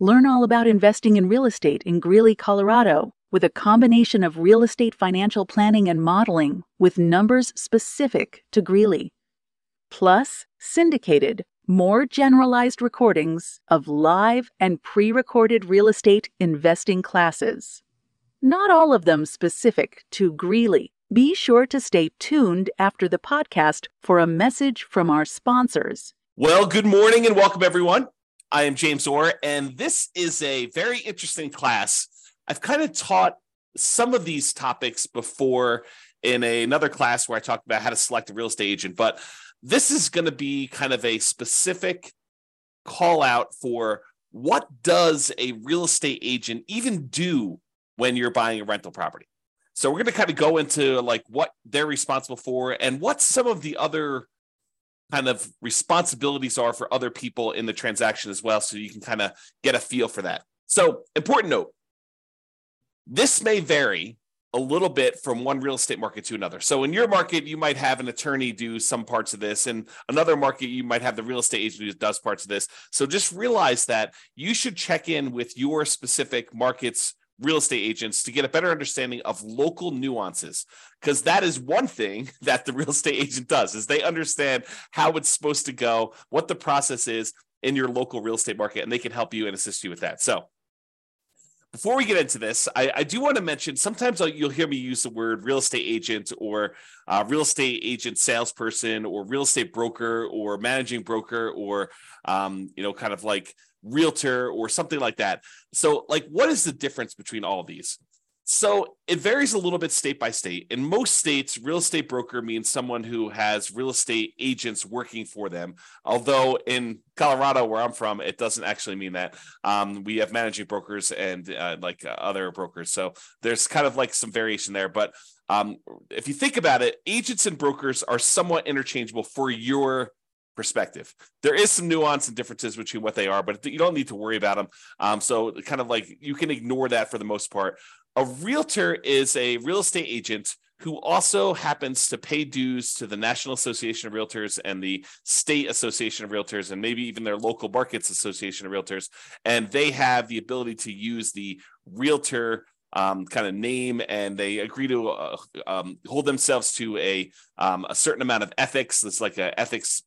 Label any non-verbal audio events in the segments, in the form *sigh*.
Learn all about investing in real estate in Greeley, Colorado, with a combination of real estate financial planning and modeling with numbers specific to Greeley. Plus, syndicated, more generalized recordings of live and pre recorded real estate investing classes. Not all of them specific to Greeley. Be sure to stay tuned after the podcast for a message from our sponsors. Well, good morning and welcome, everyone. I am James Orr, and this is a very interesting class. I've kind of taught some of these topics before in a, another class where I talked about how to select a real estate agent, but this is going to be kind of a specific call out for what does a real estate agent even do when you're buying a rental property. So we're going to kind of go into like what they're responsible for and what some of the other kind of responsibilities are for other people in the transaction as well. So you can kind of get a feel for that. So, important note this may vary a little bit from one real estate market to another. So, in your market, you might have an attorney do some parts of this, and another market, you might have the real estate agent who does parts of this. So, just realize that you should check in with your specific market's real estate agents to get a better understanding of local nuances because that is one thing *laughs* that the real estate agent does is they understand how it's supposed to go what the process is in your local real estate market and they can help you and assist you with that. So before we get into this, I, I do want to mention sometimes you'll hear me use the word real estate agent or uh, real estate agent salesperson or real estate broker or managing broker or um, you know kind of like realtor or something like that. So, like, what is the difference between all these? So it varies a little bit state by state. In most states, real estate broker means someone who has real estate agents working for them. Although in Colorado, where I'm from, it doesn't actually mean that. Um, we have managing brokers and uh, like uh, other brokers. So there's kind of like some variation there. But um, if you think about it, agents and brokers are somewhat interchangeable for your perspective. There is some nuance and differences between what they are, but you don't need to worry about them. Um, so, kind of like you can ignore that for the most part. A realtor is a real estate agent who also happens to pay dues to the National Association of Realtors and the State Association of Realtors, and maybe even their local markets association of realtors. And they have the ability to use the realtor um, kind of name, and they agree to uh, um, hold themselves to a um, a certain amount of ethics. It's like a ethics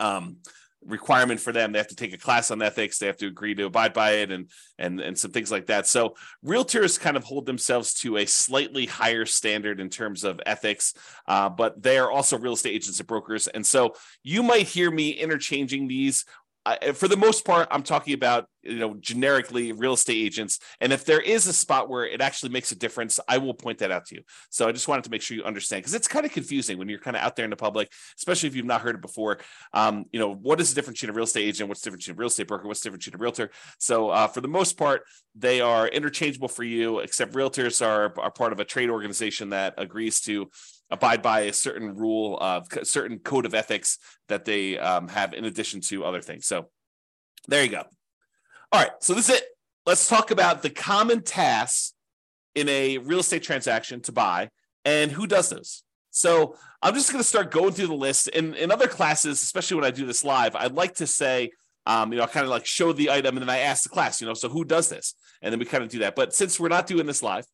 um, requirement for them. They have to take a class on ethics. They have to agree to abide by it, and and and some things like that. So realtors kind of hold themselves to a slightly higher standard in terms of ethics, uh, but they are also real estate agents and brokers. And so you might hear me interchanging these I, for the most part, I'm talking about you know generically real estate agents, and if there is a spot where it actually makes a difference, I will point that out to you. So I just wanted to make sure you understand because it's kind of confusing when you're kind of out there in the public, especially if you've not heard it before. Um, you know, what is the difference between a real estate agent? What's the difference between a real estate broker? What's the difference between a realtor? So uh, for the most part, they are interchangeable for you. Except realtors are are part of a trade organization that agrees to abide by a certain rule of a certain code of ethics that they um, have in addition to other things. So there you go. All right. So this is it. Let's talk about the common tasks in a real estate transaction to buy and who does those. So I'm just going to start going through the list. In, in other classes, especially when I do this live, I'd like to say, um, you know, kind of like show the item and then I ask the class, you know, so who does this? And then we kind of do that. But since we're not doing this live,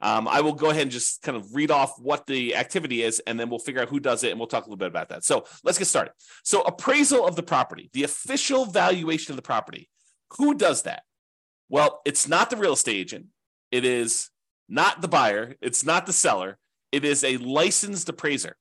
um, I will go ahead and just kind of read off what the activity is, and then we'll figure out who does it, and we'll talk a little bit about that. So let's get started. So, appraisal of the property, the official valuation of the property. Who does that? Well, it's not the real estate agent. It is not the buyer. It's not the seller. It is a licensed appraiser.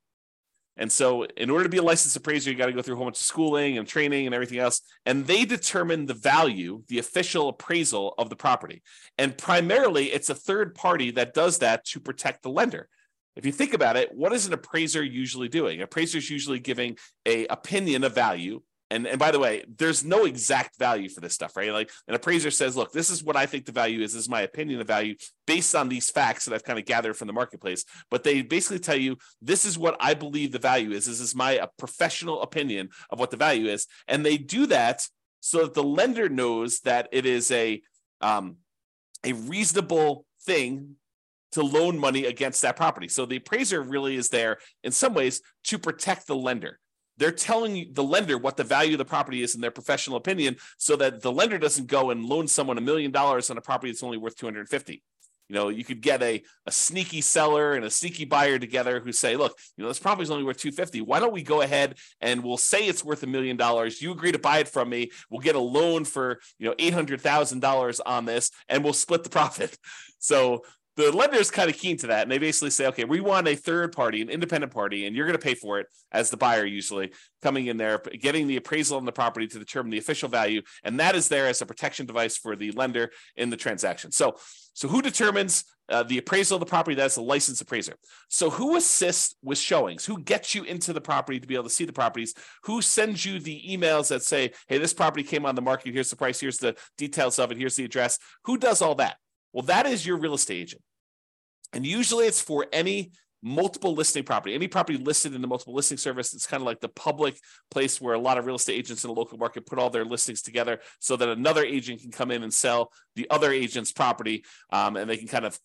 And so, in order to be a licensed appraiser, you got to go through a whole bunch of schooling and training and everything else. And they determine the value, the official appraisal of the property. And primarily, it's a third party that does that to protect the lender. If you think about it, what is an appraiser usually doing? Appraiser is usually giving a opinion of value And, and by the way, there's no exact value for this stuff, right? Like an appraiser says, look, this is what I think the value is. This is my opinion of value based on these facts that I've kind of gathered from the marketplace. But they basically tell you, this is what I believe the value is. This is my professional opinion of what the value is. And they do that so that the lender knows that it is a um, a reasonable thing to loan money against that property. So the appraiser really is there in some ways to protect the lender. They're telling the lender what the value of the property is in their professional opinion so that the lender doesn't go and loan someone a million dollars on a property that's only worth 250 you know, you could get a, a sneaky seller and a sneaky buyer together who say, look, you know, this property is only worth 250. Why don't we go ahead and we'll say it's worth a million dollars. You agree to buy it from me. We'll get a loan for, you know, $800,000 on this and we'll split the *laughs* profit. So the lender is kind of keen to that. And they basically say, okay, we want a third party, an independent party, and you're going to pay for it as the buyer, usually coming in there, getting the appraisal on the property to determine the official value. And that is there as a protection device for the lender in the transaction. So, so who determines uh, the appraisal of the property? That's a licensed appraiser. So who assists with showings? Who gets you into the property to be able to see the properties? Who sends you the emails that say, hey, this property came on the market. Here's the price. Here's the details of it. Here's the address. Who does all that? Well, that is your real estate agent. And usually it's for any multiple listing property, any property listed in the multiple listing service. It's kind of like the public place where a lot of real estate agents in the local market put all their listings together so that another agent can come in and sell the other agent's property. Um, and they can kind of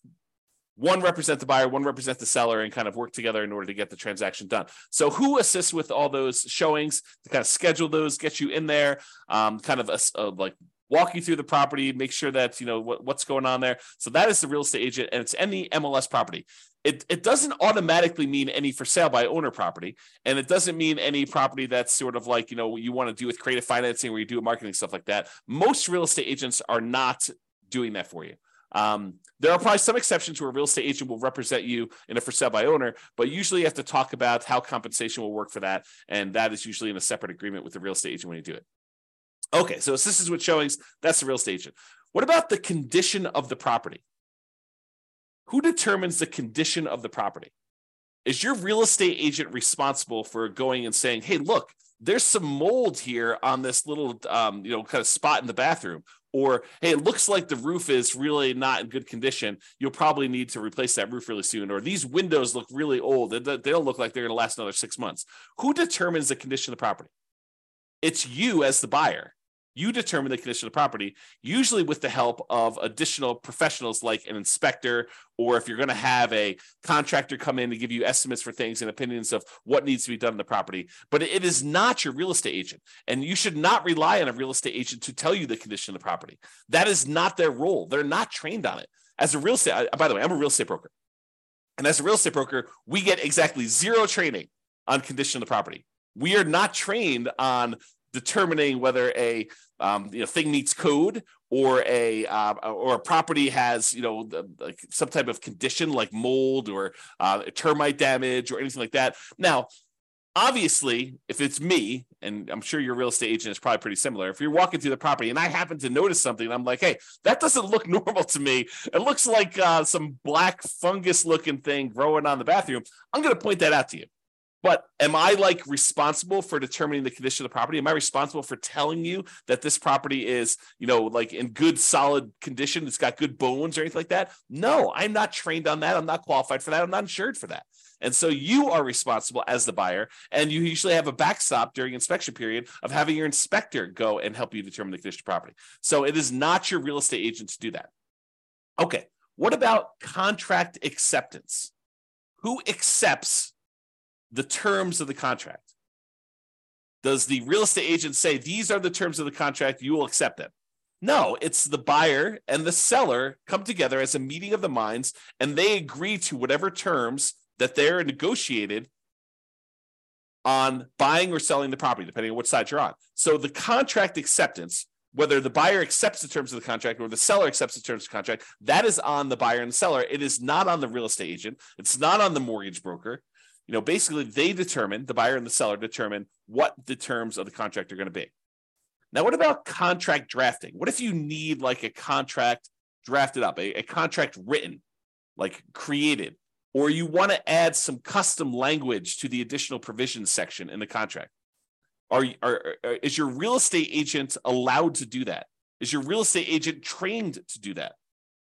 one represent the buyer, one represent the seller, and kind of work together in order to get the transaction done. So, who assists with all those showings to kind of schedule those, get you in there, um, kind of a, a, like walk you through the property, make sure that you know what, what's going on there. So that is the real estate agent, and it's any MLS property. It, it doesn't automatically mean any for sale by owner property, and it doesn't mean any property that's sort of like you know you want to do with creative financing where you do marketing stuff like that. Most real estate agents are not doing that for you. Um, there are probably some exceptions where a real estate agent will represent you in a for sale by owner, but usually you have to talk about how compensation will work for that, and that is usually in a separate agreement with the real estate agent when you do it. Okay, so is what showings. That's the real estate agent. What about the condition of the property? Who determines the condition of the property? Is your real estate agent responsible for going and saying, "Hey, look, there's some mold here on this little, um, you know, kind of spot in the bathroom," or "Hey, it looks like the roof is really not in good condition. You'll probably need to replace that roof really soon," or "These windows look really old. They'll look like they're going to last another six months." Who determines the condition of the property? It's you as the buyer you determine the condition of the property, usually with the help of additional professionals like an inspector, or if you're going to have a contractor come in to give you estimates for things and opinions of what needs to be done in the property. But it is not your real estate agent. And you should not rely on a real estate agent to tell you the condition of the property. That is not their role. They're not trained on it. As a real estate, by the way, I'm a real estate broker. And as a real estate broker, we get exactly zero training on condition of the property. We are not trained on determining whether a um, you know thing meets code or a uh, or a property has you know the, like some type of condition like mold or uh, termite damage or anything like that. Now, obviously, if it's me, and I'm sure your real estate agent is probably pretty similar. If you're walking through the property and I happen to notice something, I'm like, hey, that doesn't look *laughs* normal to me. It looks like uh, some black fungus looking thing growing on the bathroom. I'm going to point that out to you. But am I like responsible for determining the condition of the property? Am I responsible for telling you that this property is, you know, like in good solid condition? It's got good bones or anything like that? No, I'm not trained on that. I'm not qualified for that. I'm not insured for that. And so you are responsible as the buyer, and you usually have a backstop during inspection period of having your inspector go and help you determine the condition of property. So it is not your real estate agent to do that. Okay. What about contract acceptance? Who accepts the terms of the contract? Does the real estate agent say, these are the terms of the contract, you will accept them? No, it's the buyer and the seller come together as a meeting of the minds and they agree to whatever terms that they're negotiated on buying or selling the property, depending on which side you're on. So the contract acceptance, whether the buyer accepts the terms of the contract or the seller accepts the terms of the contract, that is on the buyer and the seller. It is not on the real estate agent. It's not on the mortgage broker you know, basically they determine, the buyer and the seller determine what the terms of the contract are going to be. Now, what about contract drafting? What if you need like a contract drafted up, a, a contract written, like created, or you want to add some custom language to the additional provisions section in the contract? Are, are, are is your real estate agent allowed to do that? Is your real estate agent trained to do that?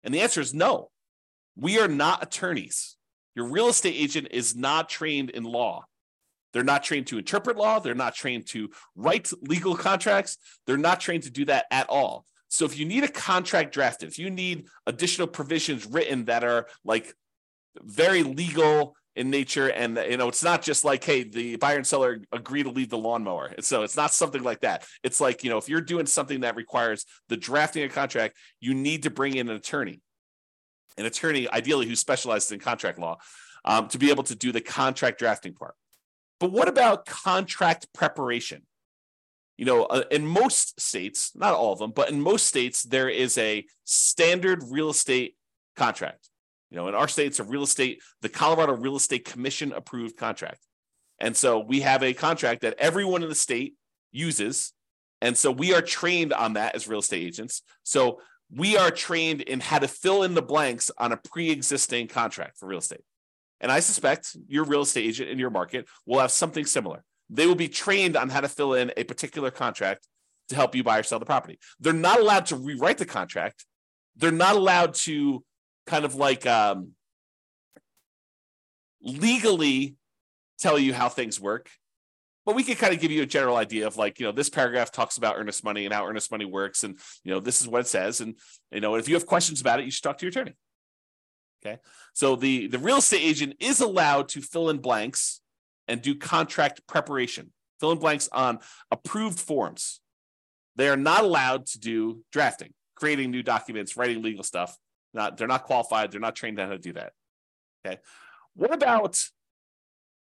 And the answer is no. We are not attorneys. Your real estate agent is not trained in law. They're not trained to interpret law. They're not trained to write legal contracts. They're not trained to do that at all. So if you need a contract drafted, if you need additional provisions written that are like very legal in nature, and you know, it's not just like, hey, the buyer and seller agree to leave the lawnmower. So it's not something like that. It's like, you know, if you're doing something that requires the drafting of a contract, you need to bring in an attorney, an attorney ideally who specializes in contract law, um, to be able to do the contract drafting part. But what about contract preparation? You know, uh, in most states, not all of them, but in most states, there is a standard real estate contract. You know, in our state, it's a real estate, the Colorado Real Estate Commission approved contract. And so we have a contract that everyone in the state uses. And so we are trained on that as real estate agents. So we are trained in how to fill in the blanks on a pre existing contract for real estate. And I suspect your real estate agent in your market will have something similar. They will be trained on how to fill in a particular contract to help you buy or sell the property. They're not allowed to rewrite the contract. They're not allowed to kind of like um, legally tell you how things work. But we can kind of give you a general idea of like, you know, this paragraph talks about earnest money and how earnest money works. And, you know, this is what it says. And, you know, if you have questions about it, you should talk to your attorney. Okay. So the, the real estate agent is allowed to fill in blanks and do contract preparation, fill in blanks on approved forms. They are not allowed to do drafting, creating new documents, writing legal stuff. Not, they're not qualified. They're not trained on how to do that. Okay. What about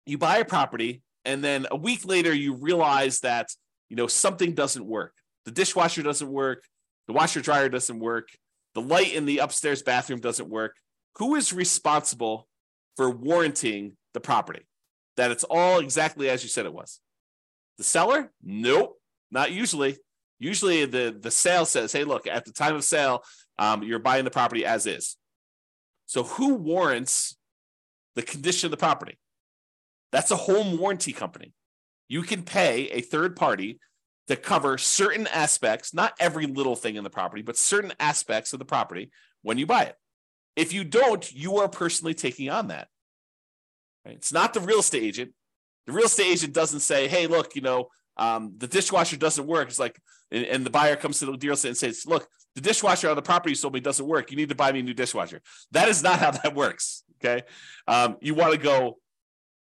you buy a property and then a week later you realize that you know something doesn't work. The dishwasher doesn't work. The washer dryer doesn't work. The light in the upstairs bathroom doesn't work who is responsible for warranting the property? That it's all exactly as you said it was. The seller? Nope, not usually. Usually the, the sale says, hey, look, at the time of sale, um, you're buying the property as is. So who warrants the condition of the property? That's a home warranty company. You can pay a third party to cover certain aspects, not every little thing in the property, but certain aspects of the property when you buy it. If you don't, you are personally taking on that. Right? It's not the real estate agent. The real estate agent doesn't say, "Hey, look, you know, um, the dishwasher doesn't work." It's like, and, and, the buyer comes to the deal and says, "Look, the dishwasher on the property you sold me doesn't work. You need to buy me a new dishwasher." That is not how that works. Okay, um, you want to go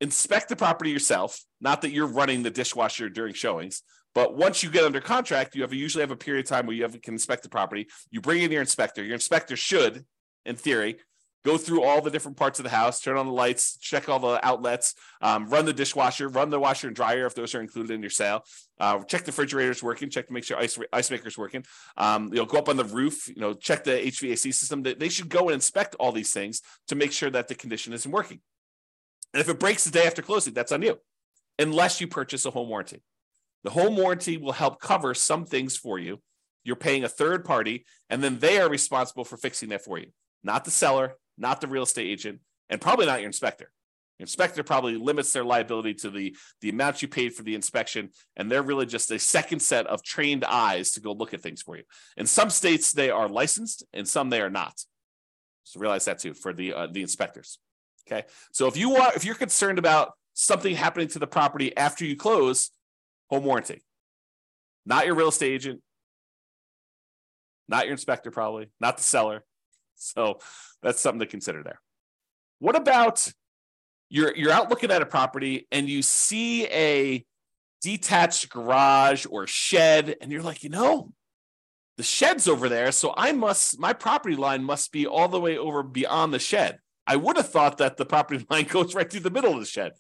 inspect the property yourself. Not that you're running the dishwasher during showings, but once you get under contract, you have usually have a period of time where you have, can inspect the property. You bring in your inspector. Your inspector should in theory, go through all the different parts of the house, turn on the lights, check all the outlets, um, run the dishwasher, run the washer and dryer if those are included in your sale, uh, check the refrigerator's working, check to make sure ice ice maker's working. Um, you know, go up on the roof, you know, check the HVAC system. They should go and inspect all these things to make sure that the condition isn't working. And if it breaks the day after closing, that's on you, unless you purchase a home warranty. The home warranty will help cover some things for you. You're paying a third party, and then they are responsible for fixing that for you not the seller, not the real estate agent, and probably not your inspector. Your inspector probably limits their liability to the, the amount you paid for the inspection, and they're really just a second set of trained eyes to go look at things for you. In some states, they are licensed, and some they are not. So realize that too for the uh, the inspectors. Okay, so if you are, if you're concerned about something happening to the property after you close, home warranty, not your real estate agent, not your inspector, probably. Not the seller, so that's something to consider there. What about you're you're out looking at a property and you see a detached garage or shed and you're like, you know, the shed's over there, so I must my property line must be all the way over beyond the shed. I would have thought that the property *laughs* line goes right through the middle of the shed.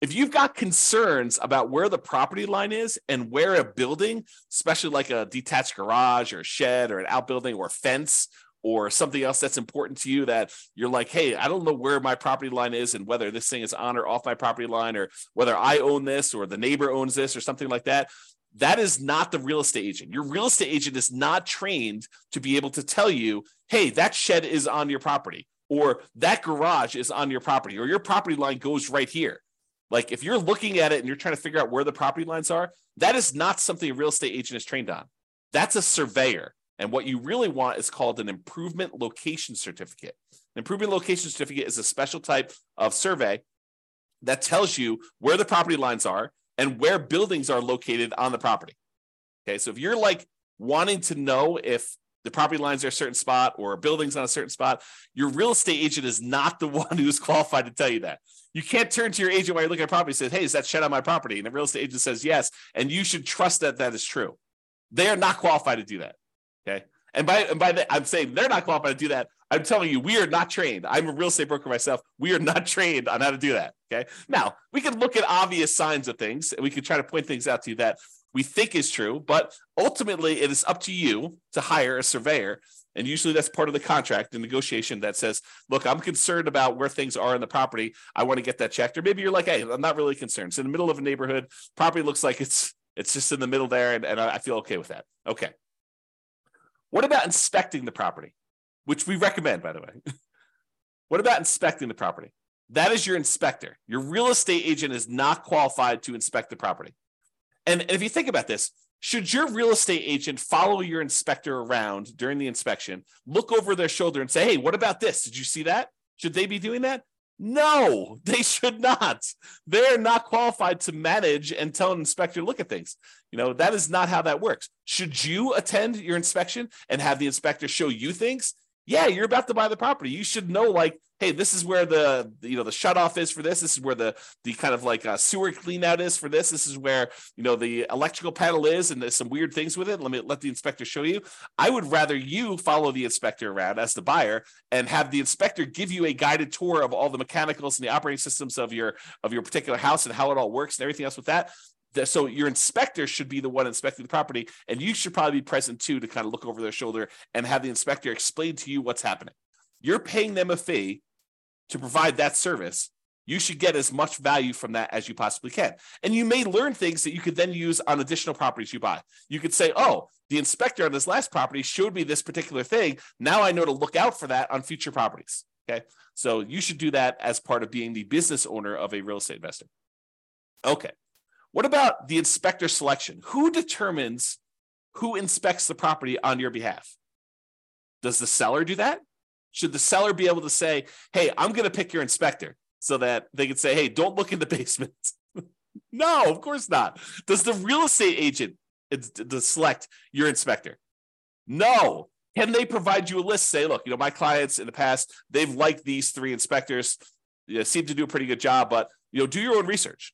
If you've got concerns about where the property line is and where a building, especially like a detached garage or a shed or an outbuilding or a fence or something else that's important to you that you're like, hey, I don't know where my property line is and whether this thing is on or off my property line or whether I own this or the neighbor owns this or something like that. That is not the real estate agent. Your real estate agent is not trained to be able to tell you, hey, that shed is on your property or that garage is on your property or your property line goes right here. Like if you're looking at it and you're trying to figure out where the property lines are, that is not something a real estate agent is trained on. That's a surveyor. And what you really want is called an improvement location certificate. An improvement location certificate is a special type of survey that tells you where the property lines are and where buildings are located on the property. Okay, so if you're like wanting to know if the property lines are a certain spot or buildings on a certain spot, your real estate agent is not the *laughs* one who's qualified to tell you that. You can't turn to your agent while you're looking at property and say, Hey, is that shed on my property? And the real estate agent says yes. And you should trust that that is true. They are not qualified to do that. Okay. And by and by the, I'm saying they're not qualified to do that. I'm telling you, we are not trained. I'm a real estate broker myself. We are not *laughs* trained on how to do that. Okay. Now we can look at obvious signs of things and we can try to point things out to you that we think is true, but ultimately it is up to you to hire a surveyor. And usually that's part of the contract, the negotiation that says, look, I'm concerned about where things are in the property. I want to get that checked. Or maybe you're like, hey, I'm not really concerned. It's in the middle of a neighborhood. Property looks like it's it's just in the middle there, and, and I feel okay with that. Okay. What about inspecting the property, which we recommend, by the way? *laughs* what about inspecting the property? That is your inspector. Your real estate agent is not qualified to inspect the property. And, if you think about this, should your real estate agent follow your inspector around during the inspection, look over their shoulder and say, hey, what about this? Did you see that? Should they be doing that? No, *laughs* they should not. They're not qualified to manage and tell an inspector to look at things. You know, that is not how that works. Should you attend your inspection and have the inspector show you things? Yeah, you're about to buy the property. You should know, like, hey, this is where the you know the shut off is for this. This is where the the kind of like uh, sewer clean out is for this. This is where you know the electrical panel is, and there's some weird things with it. Let me let the inspector show you. I would rather you follow the inspector around as the buyer and have the inspector give you a guided tour of all the mechanicals and the operating systems of your of your particular house and how it all works and everything else with that so your inspector should be the one inspecting the property and you should probably be present too to kind of look over their shoulder and have the inspector explain to you what's happening you're paying them a fee to provide that service you should get as much value from that as you possibly can. And you may learn things that you could then use on additional properties you buy. You could say oh the inspector on this last property showed me this particular thing. Now i know to look out for that on future properties. Okay? So you should do that as part of being the business owner of a real estate investor. Okay. What about the inspector selection? Who determines who inspects the property on your behalf? Does the seller do that? Should the seller be able to say, hey, I'm going to pick your inspector so that they can say, hey, don't look in the *laughs* basement? *laughs* no, of course not. Does the real estate agent select your inspector? No. Can they provide you a list? Say, look, you know, my clients in the past, they've liked these three inspectors, you know, seem to do a pretty good job, but you know, do your own research.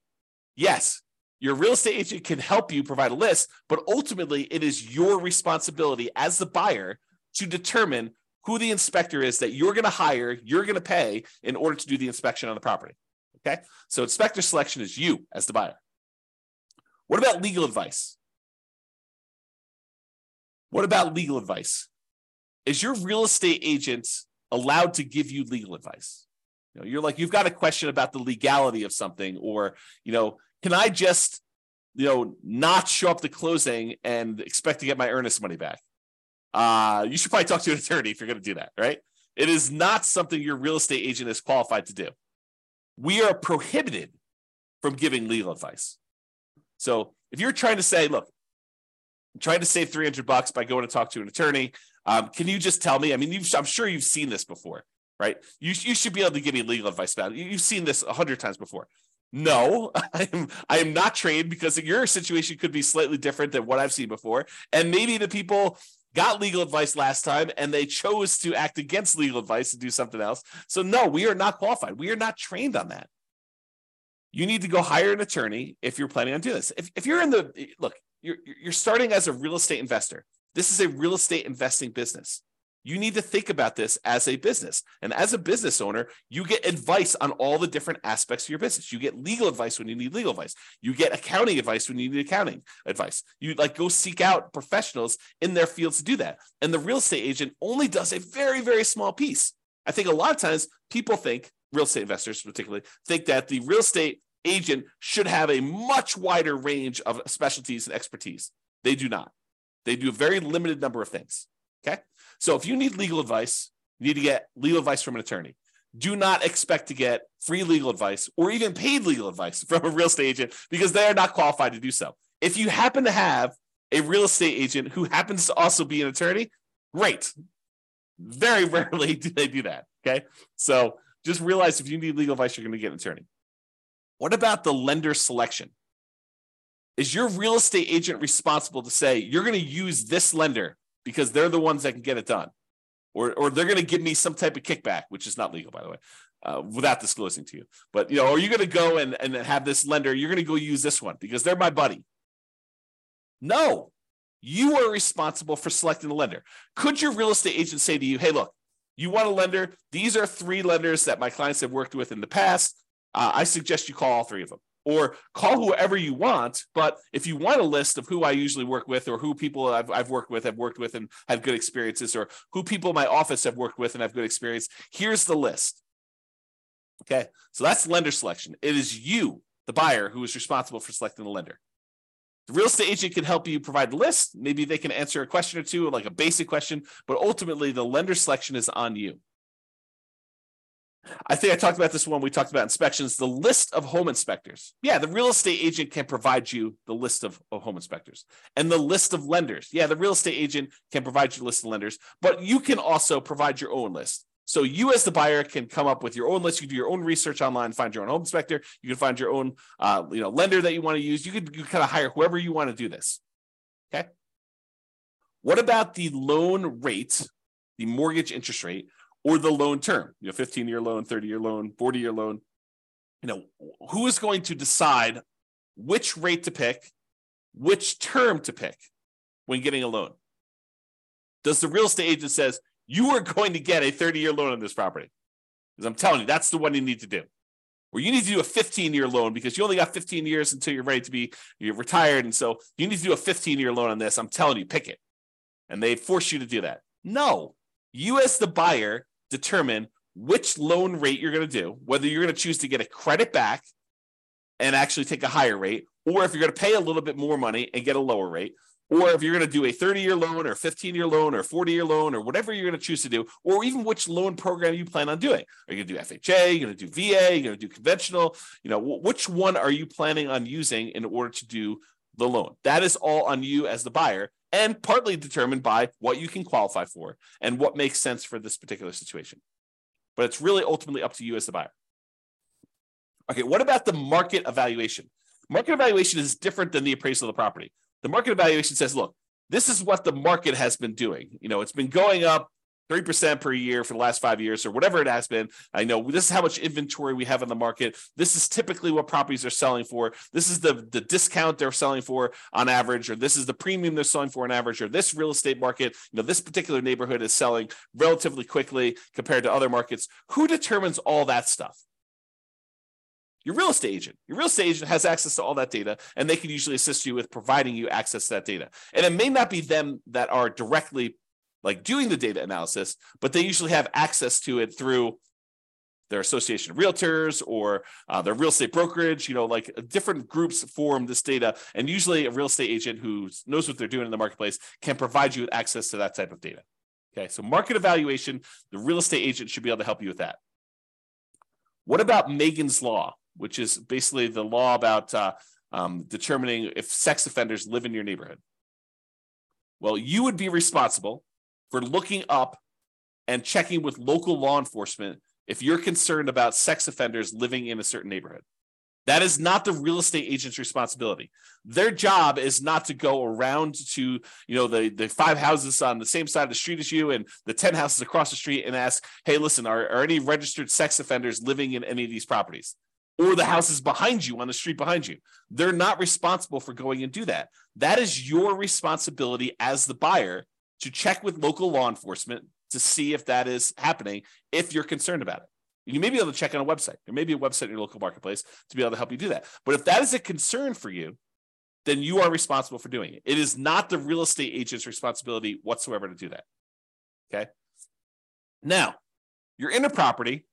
Yes, your real estate agent can help you provide a list, but ultimately it is your responsibility as the buyer to determine who the inspector is that you're going to hire, you're going to pay in order to do the inspection on the property. Okay. So inspector selection is you as the buyer. What about legal advice? What about legal advice? Is your real estate agent allowed to give you legal advice? You know, you're like, you've got a question about the legality of something, or, you know, can I just, you know, not show up to closing and expect to get my earnest money back? Uh, you should probably talk to an *laughs* attorney if you're going to do that, right? It is not something your real estate agent is qualified to do. We are prohibited from giving legal advice. So if you're trying to say, look, I'm trying to save 300 bucks by going to talk to an attorney, um, can you just tell me? I mean, I'm sure you've seen this before, right? You, you should be able to give me legal advice about it. You've seen this a hundred times before. No, *laughs* I am I am not trained because your situation could be slightly different than what I've seen before. And maybe the people got legal advice last time and they chose to act against legal advice and do something else. So no, we are not qualified. We are not trained on that. You need to go hire an attorney if you're planning on doing this. If, if you're in the look, you're you're starting as a real estate investor. This is a real estate investing business. You need to think about this as a business. And as a business owner, you get advice on all the different aspects of your business. You get legal advice when you need legal advice. You get accounting advice when you need accounting advice. You like go seek out professionals in their fields to do that. And the real estate agent only does a very, very small piece. I think a lot of times people think, real estate investors particularly, think that the real estate agent should have a much wider range of specialties and expertise. They do not. They do a very limited number of things. Okay. So if you need legal advice, you need to get legal advice from an attorney. do not expect to get free legal advice or even paid legal advice *laughs* from a real estate agent because they are not qualified to do so. If you happen to have a real estate agent who happens to also be an attorney, great. Very *laughs* rarely do they do that. Okay. So just realize if you need legal advice, you're going to get an attorney. What about the lender selection? Is your real estate agent responsible to say, you're going to use this lender because they're the ones that can get it done? Or, or they're going to give me some type of kickback, which is not legal, by the way, uh, without disclosing to you. But, you know, are you going to go and, and have this lender, you're going to go use this one because they're my buddy. No, you are responsible for selecting the lender. Could your real estate agent say to you, hey, look, you want a lender? These are three lenders that my clients have worked with in the past. Uh, I suggest you call all three of them or call whoever you want. But if you want a list of who I usually work with or who people I've, I've worked with, have worked with and had good experiences, or who people in my office have worked with and have good experience, here's the list. Okay. So that's lender selection. It is you, the buyer, who is responsible for selecting the lender. The real estate agent can help you provide the list. Maybe they can answer a question or two, like a basic question, but ultimately the lender selection is on you. I think I talked about this one. we talked about inspections, the list of home inspectors. Yeah, the real estate agent can provide you the list of, of, home inspectors and the list of lenders. Yeah, the real estate agent can provide you a list of lenders, but you can also provide your own list. So you as the buyer can come up with your own list. You do your own research online, find your own home inspector. You can find your own, uh, you know, lender that you want to use. You could you kind of hire whoever you want to do this. Okay. What about the loan rate, the mortgage interest rate, or the loan term? You know, 15 year loan, 30 year loan, 40 year loan. You know, who is going to decide which rate to pick, which term to pick when getting a loan? Does the real estate agent says, you are going to get a 30 year loan on this property. Because I'm telling you, that's the one you need to do. Or you need to do a 15 year loan because you only got 15 years until you're ready to be you're retired. And so you need to do a 15 year loan on this. I'm telling you, pick it. And they force you to do that. No, you as the buyer determine which loan rate you're going to do, whether you're going to choose to get a credit back and actually take a higher rate, or if you're going to pay a little bit more money and get a lower rate, or if you're going to do a 30 year loan or 15 year loan or 40 year loan or whatever you're going to choose to do, or even which loan program you plan on doing. Are you going to do FHA? You're going to do VA? You're going to do conventional? You know, which one are you planning on using in order to do the loan? That is all on you as the buyer and partly determined by what you can qualify for and what makes sense for this particular situation. But it's really ultimately up to you as the buyer. Okay, what about the market evaluation? Market evaluation is different than the appraisal of the property. The market evaluation says, look, this is what the market has been doing. You know, it's been going up 3% per year for the last five years or whatever it has been. I know this is how much inventory we have in the market. This is typically what properties are selling for. This is the, the discount they're selling for on average, or this is the premium they're selling for on average, or this real estate market, you know, this particular neighborhood is selling relatively quickly compared to other markets. Who determines all that stuff? your real estate agent. Your real estate agent has access to all that data, and they can usually assist you with providing you access to that data. And it may not be them that are directly like doing the data analysis, but they usually have access to it through their association of realtors or uh, their real estate brokerage. You know, like different groups form this data, and usually a real estate agent who knows what they're doing in the marketplace can provide you with access to that type of data. Okay, so market evaluation, the real estate agent should be able to help you with that. What about Megan's Law? which is basically the law about uh, um, determining if sex offenders live in your neighborhood. Well, you would be responsible for looking up and checking with local law enforcement if you're concerned about sex offenders living in a certain neighborhood. That is not the real estate agent's responsibility. Their job is not to go around to, you know, the, the five houses on the same side of the street as you and the 10 houses across the street and ask, hey, listen, are, are any registered sex offenders living in any of these properties? or the houses behind you on the street behind you. They're not responsible for going and do that. That is your responsibility as the buyer to check with local law enforcement to see if that is happening if you're concerned about it. You may be able to check on a website. There may be a website in your local marketplace to be able to help you do that. But if that is a concern for you, then you are responsible for doing it. It is not the real estate agent's responsibility whatsoever to do that. Okay. Now, you're in a property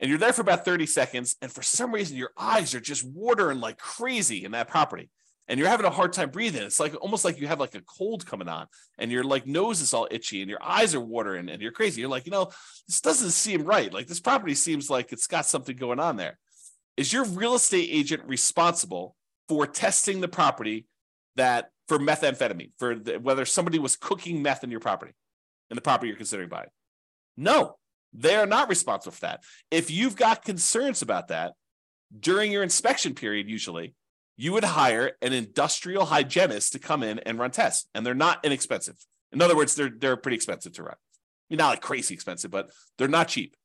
and you're there for about 30 seconds, and for some reason your eyes are just watering like crazy in that property. And you're having a hard time breathing. It's like almost like you have like a cold coming on and your like nose is all itchy and your eyes are watering and you're crazy. You're like, you know, this doesn't seem right. Like this property seems like it's got something going on there. Is your real estate agent responsible for testing the property that for methamphetamine, for the, whether somebody was cooking meth in your property, in the property you're considering buying? No, they are not responsible for that. If you've got concerns about that during your inspection period, usually you would hire an industrial hygienist to come in and run tests, and they're not inexpensive. In other words, they're they're pretty expensive to run. I mean, not like crazy expensive, but they're not cheap.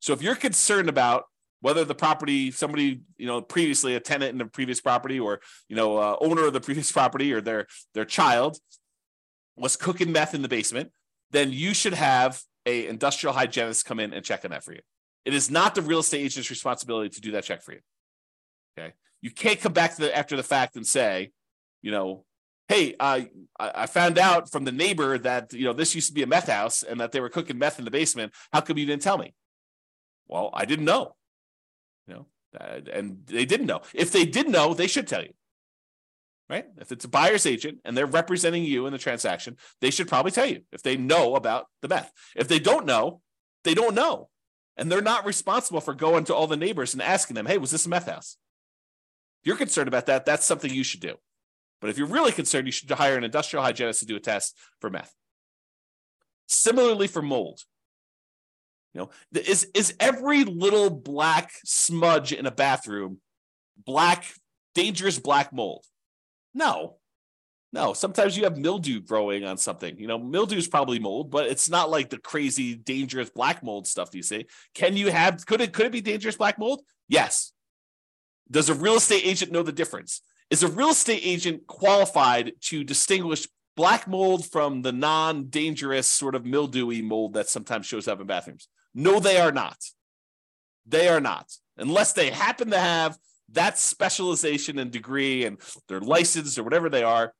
So if you're concerned about whether the property somebody you know previously a tenant in the previous property or you know uh, owner of the previous *laughs* property or their their child was cooking meth in the basement then you should have a industrial hygienist come in and check on that for you it is not the real estate agent's responsibility to do that check for you okay you can't come back to the, after the fact and say, you know, hey, uh, I found out from the neighbor that you know this used to be a meth house and that they were cooking meth in the basement. How come you didn't tell me? Well, I didn't know. You know, and they didn't know. If they did know, they should tell you. Right? If it's a buyer's agent and they're representing you in the transaction, they should probably tell you if they know about the meth. If they don't know, they don't know. And they're not responsible for going to all the neighbors and asking them, hey, was this a meth house? You're concerned about that, that's something you should do. But if you're really concerned, you should hire an industrial hygienist to do a test for meth. Similarly for mold. You know, is, is every little black smudge in a bathroom black, dangerous black mold? No. No, sometimes you have mildew growing on something. You know, mildew is probably mold, but it's not like the crazy dangerous black mold stuff you see. Can you have could it could it be dangerous black mold? Yes. Does a real estate agent know the difference? Is a real estate agent qualified to distinguish black mold from the non dangerous sort of mildewy mold that sometimes shows up in bathrooms? No, they are not. They are not. Unless they happen to have that specialization and degree and they're licensed or whatever they are,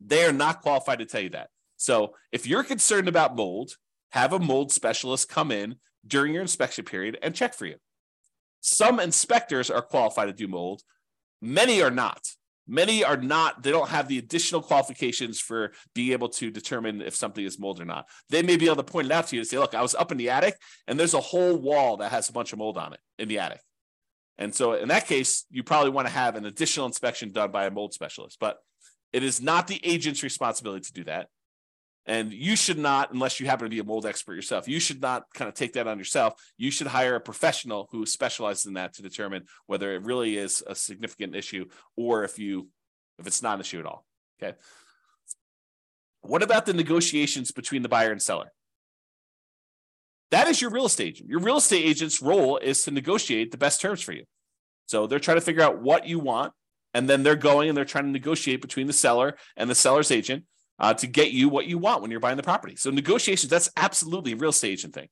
they are not qualified to tell you that. So if you're concerned about mold, have a mold specialist come in during your inspection period and check for you. Some inspectors are qualified to do mold, many are not. Many are not, they don't have the additional qualifications for being able to determine if something is mold or not. They may be able to point it out to you and say, look, I was up in the attic and there's a whole wall that has a bunch of mold on it in the attic. And so in that case, you probably want to have an additional inspection done by a mold specialist, but it is not the agent's responsibility to do that. And you should not, unless you happen to be a mold expert yourself, you should not kind of take that on yourself. You should hire a professional who specializes in that to determine whether it really is a significant issue or if you if it's not an issue at all. Okay. What about the negotiations between the buyer and seller? That is your real estate agent. Your real estate agent's role is to negotiate the best terms for you. So they're trying to figure out what you want, and then they're going and they're trying to negotiate between the seller and the seller's agent uh, to get you what you want when you're buying the property. So negotiations, that's absolutely a real estate agent thing.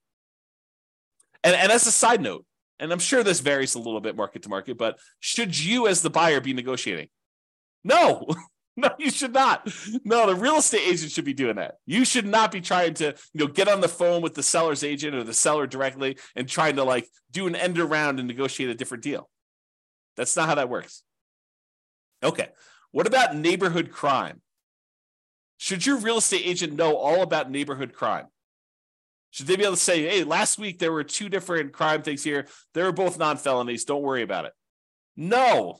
And, and as a side note, and I'm sure this varies a little bit market to market, but should you as the buyer be negotiating? No, *laughs* no, you should not. No, the real estate agent should be doing that. You should not be trying to, you know, get on the phone with the seller's agent or the seller directly and trying to like do an end around and negotiate a different deal. That's not how that works. Okay. What about neighborhood crime? Should your real estate agent know all about neighborhood crime? Should they be able to say, hey, last week there were two different crime things here. They were both non felonies. Don't worry about it. No,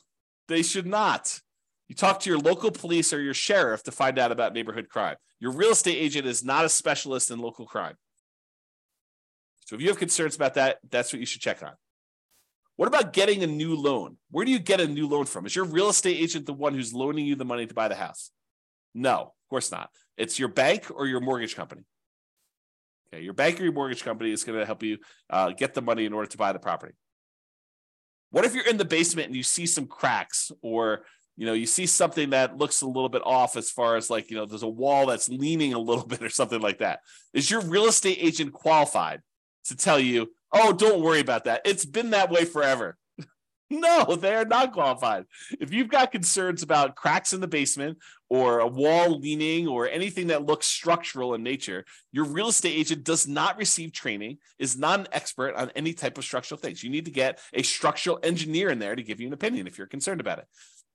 they should not. You talk to your local police or your sheriff to find out about neighborhood crime. Your real estate agent is not a specialist in local crime. So if you have concerns about that, that's what you should check on. What about getting a new loan? Where do you get a new loan from? Is your real estate agent the one who's loaning you the money to buy the house? No, course not. It's your bank or your mortgage company. Okay, your bank or your mortgage company is going to help you uh, get the money in order to buy the property. What if you're in the basement and you see some cracks or you know you see something that looks a little bit off as far as like you know there's a wall that's leaning a little *laughs* bit or something like that is your real estate agent qualified to tell you oh don't worry about that it's been that way forever *laughs* no, they are not qualified. If you've got concerns about cracks in the basement or a wall leaning or anything that looks structural in nature, your real estate agent does not receive training, is not an expert on any type of structural things. You need to get a structural engineer in there to give you an opinion if you're concerned about it.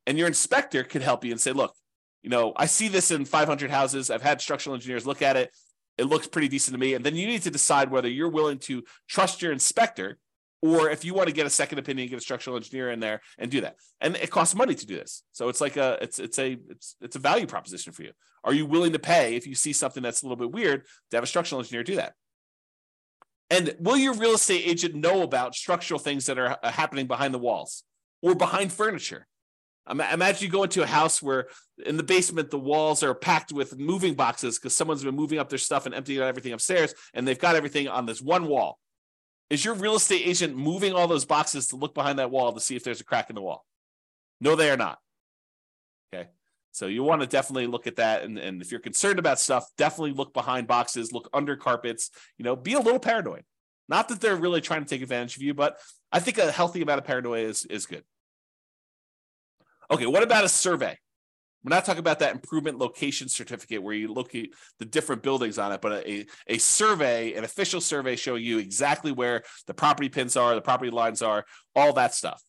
And your inspector could help you and say, look, you know, I see this in 500 houses. I've had structural engineers look at it. It looks pretty decent to me. And then you need to decide whether you're willing to trust your inspector or if you want to get a second opinion, get a structural engineer in there and do that. And it costs money to do this. So it's like a it's it's a it's it's a value proposition for you. Are you willing to pay if you see something that's a little bit weird to have a structural engineer do that? And will your real estate agent know about structural things that are uh, happening behind the walls or behind furniture? Imagine you go into a house where in the basement the walls are packed with moving boxes because someone's been moving up their stuff and emptying out everything upstairs, and they've got everything on this one wall. Is your real estate agent moving all those boxes to look behind that wall to see if there's a crack in the wall? No, they are not. Okay. So you want to definitely look at that. And, and if you're concerned about stuff, definitely look behind boxes, look under carpets, you know, be a little paranoid. Not that they're really trying to take advantage of you, but I think a healthy amount of paranoia is, is good. Okay, what about a survey? We're not talking about that improvement location certificate where you look at the different buildings on it, but a, a survey, an official survey showing you exactly where the property pins are, the property lines are, all that stuff.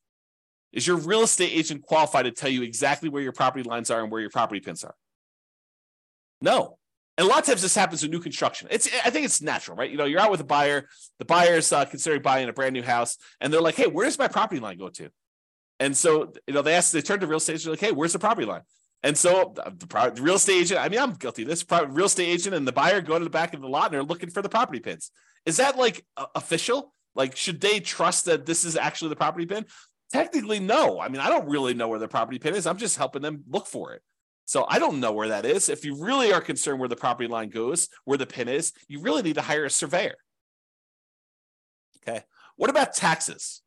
Is your real estate agent qualified to tell you exactly where your property lines are and where your property pins are? No. And a lot of times this happens with new construction. It's I think it's natural, right? You know, you're out with a buyer, the buyer is uh, considering buying a brand new house, and they're like, "Hey, where does my property line go to?" And so, you know, they ask, they turn to real estate they're like, hey, where's the property line? And so the, the, real estate agent, I mean, I'm guilty this. Real estate agent and the buyer go to the back of the lot and they're looking for the property pins. Is that like uh, official? Like, should they trust that this is actually the property pin? Technically, no. I mean, I don't really know where the property pin is. I'm just helping them look for it. So I don't know where that is. If you really are concerned where the property line goes, where the pin is, you really need to hire a surveyor. Okay. What about taxes?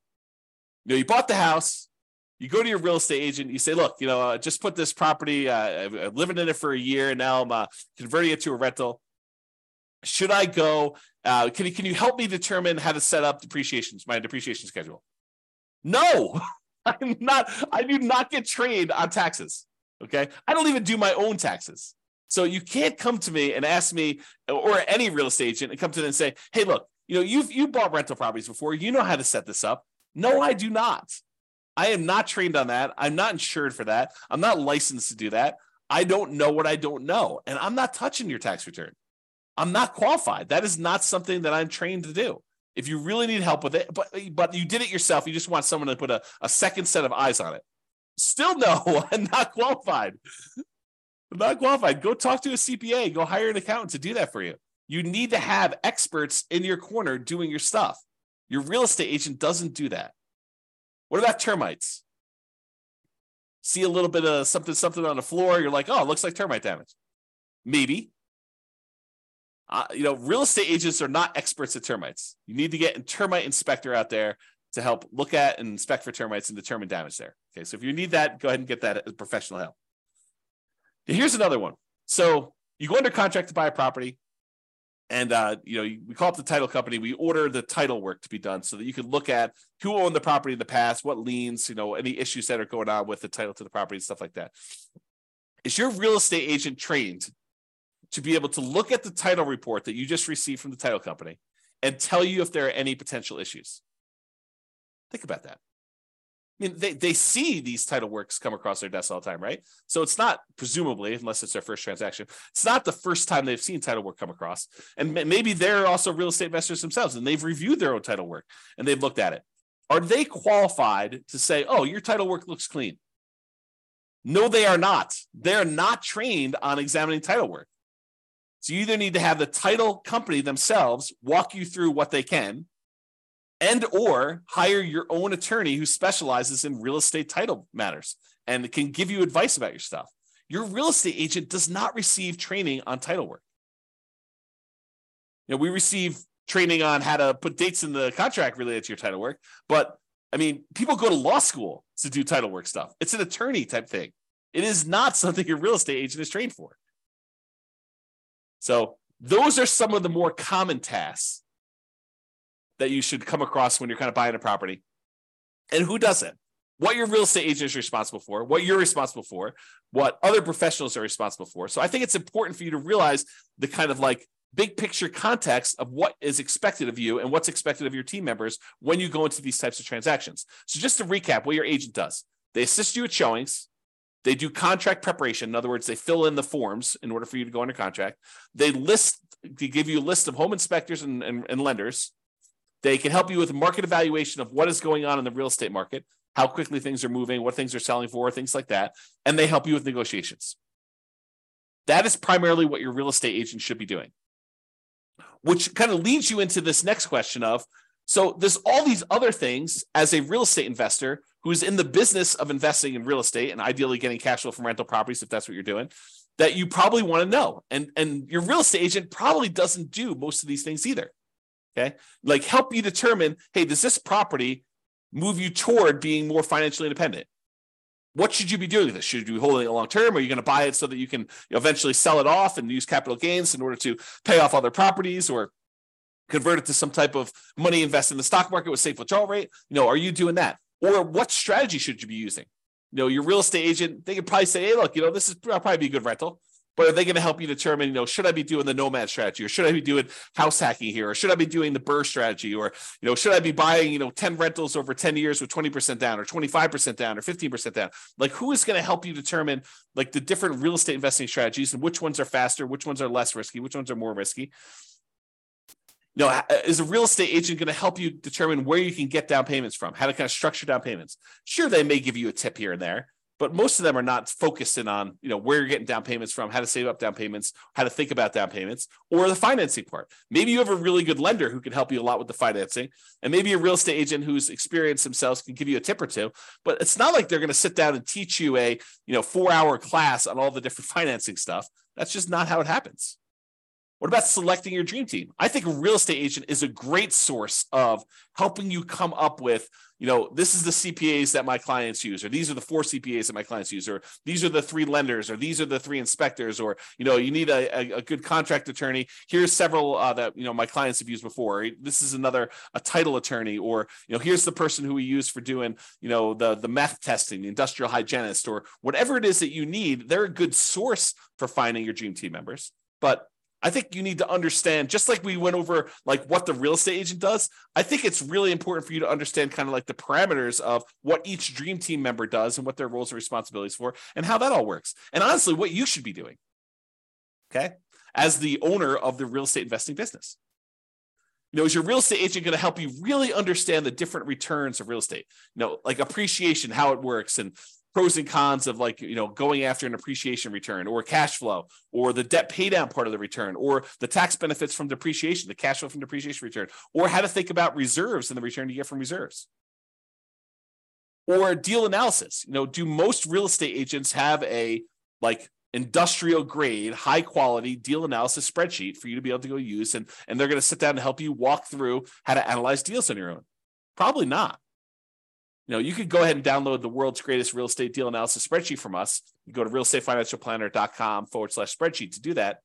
You know, you bought the house, you go to your real estate agent, you say, look, you know, uh, just put this property, uh, I'm living in it for a year, and now I'm uh, converting it to a rental. Should I go? Uh, can, you, can you help me determine how to set up depreciations, my depreciation schedule? No, *laughs* I'm not, I do not get trained on taxes. Okay. I don't even do my own taxes. So you can't come to me and ask me or any real estate agent and come to them and say, hey, look, you know, you've you bought rental properties before. You know how to set this up. No, I do not. I am not trained on that. I'm not insured for that. I'm not licensed to do that. I don't know what I don't know. And I'm not touching your tax return. I'm not qualified. That is not something that I'm trained to do. If you really need help with it, but but you did it yourself, you just want someone to put a, a second set of eyes on it. Still no, *laughs* I'm not qualified. I'm not qualified. Go talk to a CPA, go hire an accountant to do that for you. You need to have experts in your corner doing your stuff. Your real estate agent doesn't do that. What about termites? See a little bit of something, something on the floor. You're like, oh, it looks like termite damage. Maybe. Uh, you know, real estate agents are not experts at termites. You need to get a termite inspector out there to help look at and inspect for termites and determine damage there. Okay, so if you need that, go ahead and get that as professional help. Here's another one. So you go under contract to buy a property and uh, you know we call up the title company. We order the title work to be done so that you can look at who owned the property in the past what liens you know any issues that are going on with the title to the property and stuff like that. Is your real estate agent trained to be able to look at the title report that you just received from the title company and tell you if there are any potential issues? Think about that I mean, they, they see these title works come across their desk all the time, right? So it's not presumably, unless it's their first transaction, it's not the first time they've seen title work come across. And maybe they're also real estate investors themselves and they've reviewed their own title work and they've looked at it. Are they qualified to say, oh, your title work looks clean? No, they are not. They're not trained on examining title work. So you either need to have the title company themselves walk you through what they can, and or hire your own attorney who specializes in real estate title matters and can give you advice about your stuff. Your real estate agent does not receive training on title work. You know, we receive training on how to put dates in the contract related to your title work, but I mean, people go to law school to do title work stuff. It's an attorney type thing. It is not *laughs* something your real estate agent is trained for. So, those are some of the more common tasks that you should come across when you're kind of buying a property. And who doesn't? What your real estate agent is responsible for, what you're responsible for, what other professionals are responsible for. So I think it's important for you to realize the kind of like big picture context of what is expected of you and what's expected of your team members when you go into these types of transactions. So just to recap what your agent does. They assist you with showings, They do contract preparation. In other words, they fill in the forms in order for you to go under contract. They list, they give you a list of home inspectors and, and, and lenders. They can help you with market evaluation of what is going on in the real estate market, how quickly things are moving, what things are selling for, things like that. And they help you with negotiations. That is primarily what your real estate agent should be doing. Which kind of leads you into this next question of so there's all these other things as a real estate investor who's in the business of investing in real estate and ideally getting cash flow from rental properties if that's what you're doing that you probably want to know and and your real estate agent probably doesn't do most of these things either okay like help you determine hey does this property move you toward being more financially independent what should you be doing with this? Should you be holding it long term? Are you going to buy it so that you can eventually sell it off and use capital gains in order to pay off other properties or convert it to some type of money invest in the stock market with safe withdrawal rate? You know, are you doing that? Or what strategy should you be using? You know, your real estate agent, they could probably say, hey, look, you know, this is probably be a good rental. But are they going to help you determine, you know, should I be doing the nomad strategy or should I be doing house hacking here or should I be doing the BRRRR strategy or, you know, should I be buying, you know, 10 rentals over 10 years with 20% down or 25% down or 15% down? Like who is going to help you determine like the different real estate investing strategies and which ones are faster, which ones are less risky, which ones are more risky? you know, uh, uh, is a real estate agent going to help you determine where you can get down payments from, how to kind of structure down payments? Sure, they may give you a tip here and there, but most of them are not focused in on, you know, where you're getting down payments from, how to save up down payments, how to think about down payments, or the financing part. Maybe you have a really good lender who can help you a lot with the financing, and maybe a real estate agent who's experienced themselves can give you a tip or two. But it's not like they're going to sit down and teach you a, you know, four hour class on all the different *laughs* financing stuff. That's just not how it happens. What about selecting your dream team? I think a real estate agent is a great source of helping you come up with, you know, this is the CPAs that my clients use, or these are the four CPAs that my clients use, or these are the three lenders, or these are the three inspectors, or you know, you need a, a, a good contract attorney. Here's several uh, that you know my clients have used before. This is another a title attorney, or you know, here's the person who we use for doing you know the the meth testing, the industrial hygienist, or whatever it is that you need. They're a good source for finding your dream team members, but I think you need to understand, just like we went over like what the real estate agent does, I think it's really important for you to understand kind of like the parameters of what each dream team member does and what their roles and responsibilities for and how that all works. And honestly, what you should be doing. Okay. As the owner of the real estate investing business. You know, is your real estate agent going to help you really understand the different returns of real estate? You know, like appreciation, how it works, and pros and cons of like you know going after an appreciation return or cash flow or the debt pay down part of the return or the tax benefits from depreciation the cash flow from depreciation return or how to think about reserves and the return you get from reserves. Or deal analysis. You know do most real estate agents have a like industrial grade high quality deal analysis spreadsheet for you to be able to go use and and they're going to sit down and help you walk through how to analyze deals on your own? Probably not you know, you could go ahead and download the world's greatest real estate deal analysis spreadsheet from us. You go to realestatefinancialplanner.com forward slash spreadsheet to do that.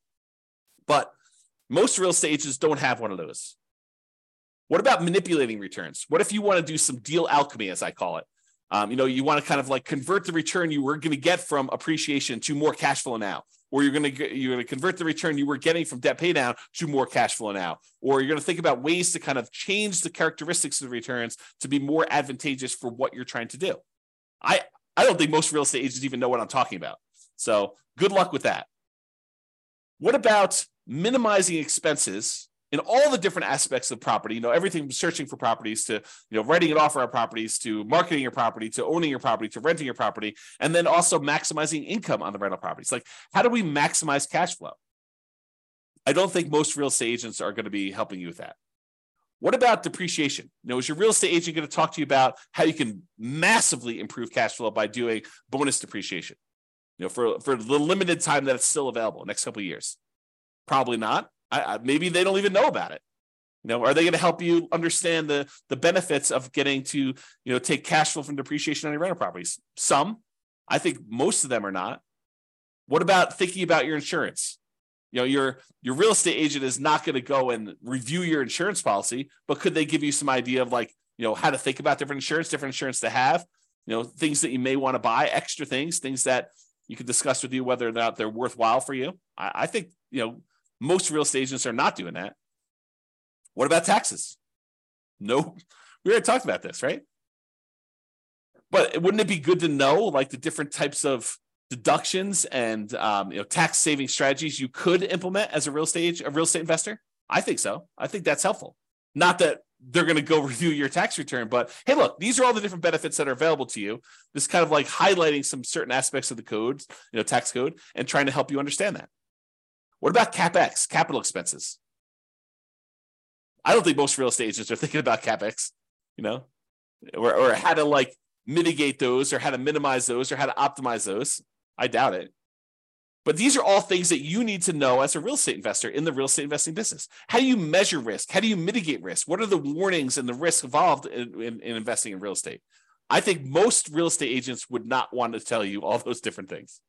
But most real estate agents don't have one of those. What about manipulating returns? What if you want to do some deal alchemy, as I call it? Um, you know, you want to kind of like convert the return you were going to get from appreciation to more cash flow now or you're going to you're going to convert the return you were getting from debt pay down to more cash flow now. Or you're going to think about ways to kind of change the characteristics of the returns to be more advantageous for what you're trying to do. I i don't think most real estate agents even know what i'm talking about. So good luck with that. What about minimizing expenses in all the different aspects of property, you know, everything from searching for properties to, you know, writing an offer on properties to marketing your property to owning your property to renting your property, and then also maximizing income on the rental properties. Like, how do we maximize cash flow? I don't think most real estate agents are going to be helping you with that. What about depreciation? You know, is your real estate agent going to talk to you about how you can massively improve cash flow by doing bonus depreciation? You know, for, for the limited time that it's still available, next couple years. Probably not. I, I, maybe they don't even know about it. You know, are they going to help you understand the the benefits of getting to you know take cash flow from depreciation on your rental properties? Some, I think most of them are not. What about thinking about your insurance? You know, your your real estate agent is not going to go and review your insurance policy, but could they give you some idea of like you know how to think about different insurance, different insurance to have? You know, things that you may want to buy, extra things, things that you could discuss with you whether or not they're worthwhile for you. I, I think you know most real estate agents are not doing that. What about taxes? No, *laughs* we already talked about this, right? But wouldn't it be good to know like the different types of deductions and um, you know tax saving strategies you could implement as a real estate a real estate investor? I think so. I think that's helpful. Not that they're going to go *laughs* review your tax return, but hey, look, these are all the different benefits that are available to you. This kind of like highlighting some certain aspects of the code, you know, tax code, and trying to help you understand that. What about capex, capital expenses? I don't think most real estate agents are *laughs* thinking about capex, you know, or, or how to like mitigate those, or how to minimize those, or how to optimize those. I doubt it. But these are all things that you need to know as a real estate investor in the real estate investing business. How do you measure risk? How do you mitigate risk? What are the warnings and the risks involved in, in, in investing in real estate? I think most real estate agents would not want to tell you all those different things,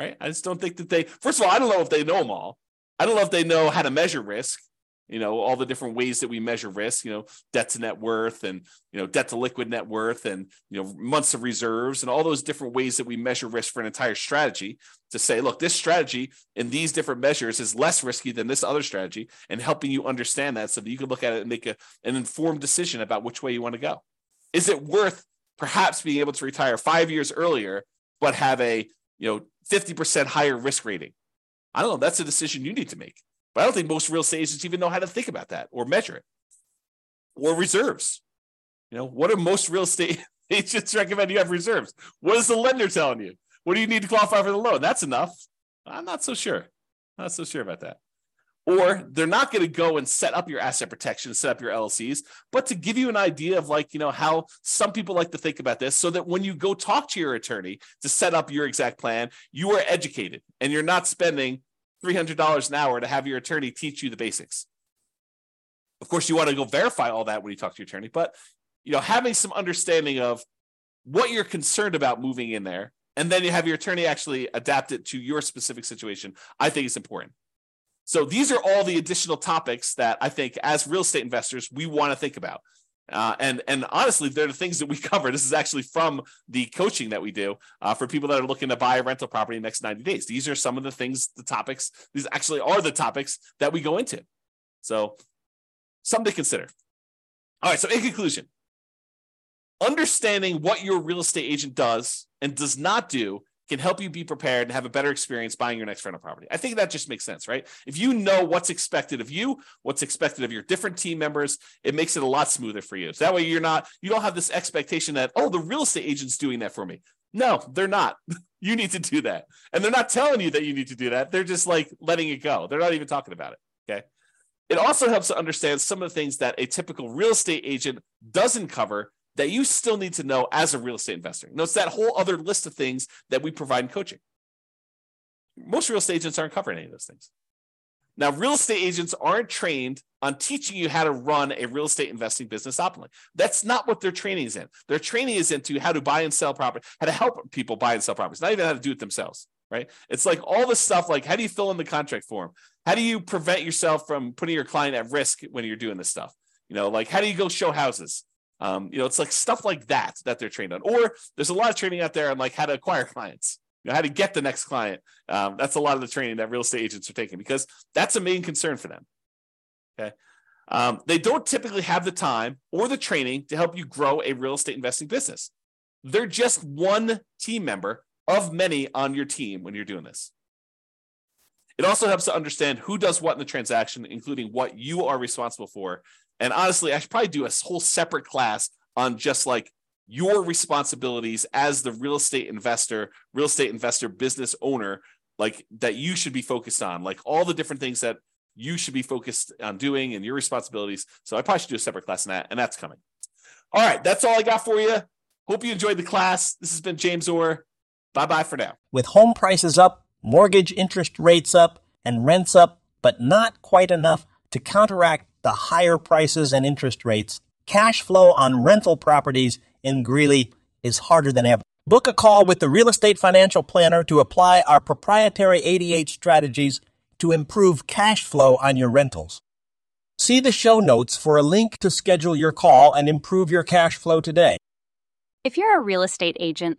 right? I just don't think that they, first of all, I don't know if they know them all. I don't know if they know how to measure risk you know all the different ways that we measure risk you know debt to net worth and you know debt to liquid net worth and you know months of reserves and all those different ways that we measure risk for an entire strategy to say look this strategy in these different measures is less risky than this other strategy and helping you understand that so that you can look at it and make a, an informed decision about which way you want to go is it worth perhaps being able to retire five years earlier but have a you know 50% higher risk rating i don't know that's a decision you need to make but I don't think most real estate agents even know how to think about that or measure it. Or reserves. You know, what do most real estate *laughs* agents recommend you have reserves? What is the lender telling you? What do you need to qualify for the loan? That's enough. I'm not so sure. Not so sure about that. Or they're not going to go and set up your asset protection, set up your LLCs, but to give you an idea of like, you know, how some people like to think about this so that when you go talk to your attorney to set up your exact plan, you are educated and you're not spending $300 an hour to have your attorney teach you the basics. Of course, you want to go verify all that when you talk to your attorney, but you know, having some understanding of what you're concerned about moving in there, and then you have your attorney actually adapt it to your specific situation, I think is important. So these are all the additional topics that I think as real estate investors we want to think about. Uh, and and honestly, they're the things that we *laughs* cover. This is actually from the coaching that we do uh, for people that are looking to buy a rental property in the next 90 days. These are some of the things, the topics, these actually are the topics that we go into. So something to consider. All right. So in conclusion, understanding what your real estate agent does and does not do can help you be prepared and have a better experience buying your next rental property. I think that just makes sense, right? If you know what's expected of you, what's expected of your different team members, it makes it a lot smoother for you. So that way you're not, you don't have this expectation that, oh, the real estate agent's doing that for me. No, they're not. *laughs* you need to do that. And they're not telling you that you need to do that. They're just like letting it go. They're not even talking about it. Okay. It also helps to understand some of the things that a typical real estate agent doesn't cover that you still need to know as a real estate investor. Notice that whole other list of things that we provide in coaching. Most real estate agents aren't covering any of those things. Now, real estate agents aren't trained on teaching you how to run a real estate investing business optimally. That's not what their training is in. Their training is into how to buy and sell property, how to help people buy and sell properties, not even how to do it themselves, right? It's like all this stuff like how do you fill in the contract form? How do you prevent yourself from putting your client at risk when you're doing this stuff? You know, like how do you go show houses? Um, you know, it's like stuff like that that they're trained on. Or there's a lot of training out there on like how to acquire clients, you know, how to get the next client. Um, that's a lot of the training that real estate agents are taking because that's a main concern for them. Okay. Um, they don't typically have the time or the training to help you grow a real estate investing business. They're just one team member of many on your team when you're doing this. It also helps to understand who does what in the transaction, including what you are responsible for, and honestly, I should probably do a whole separate class on just like your responsibilities as the real estate investor, real estate investor business owner, like that you should be focused on, like all the different things that you should be focused on doing and your responsibilities. So I probably should do a separate class on that, and that's coming. All right, that's all I got for you. Hope you enjoyed the class. This has been James Orr. Bye bye for now. With home prices up, mortgage interest rates up, and rents up, but not quite enough to counteract the higher prices and interest rates, cash flow on rental properties in Greeley is harder than ever. Book a call with the Real Estate Financial Planner to apply our proprietary 88 strategies to improve cash flow on your rentals. See the show notes for a link to schedule your call and improve your cash flow today. If you're a real estate agent,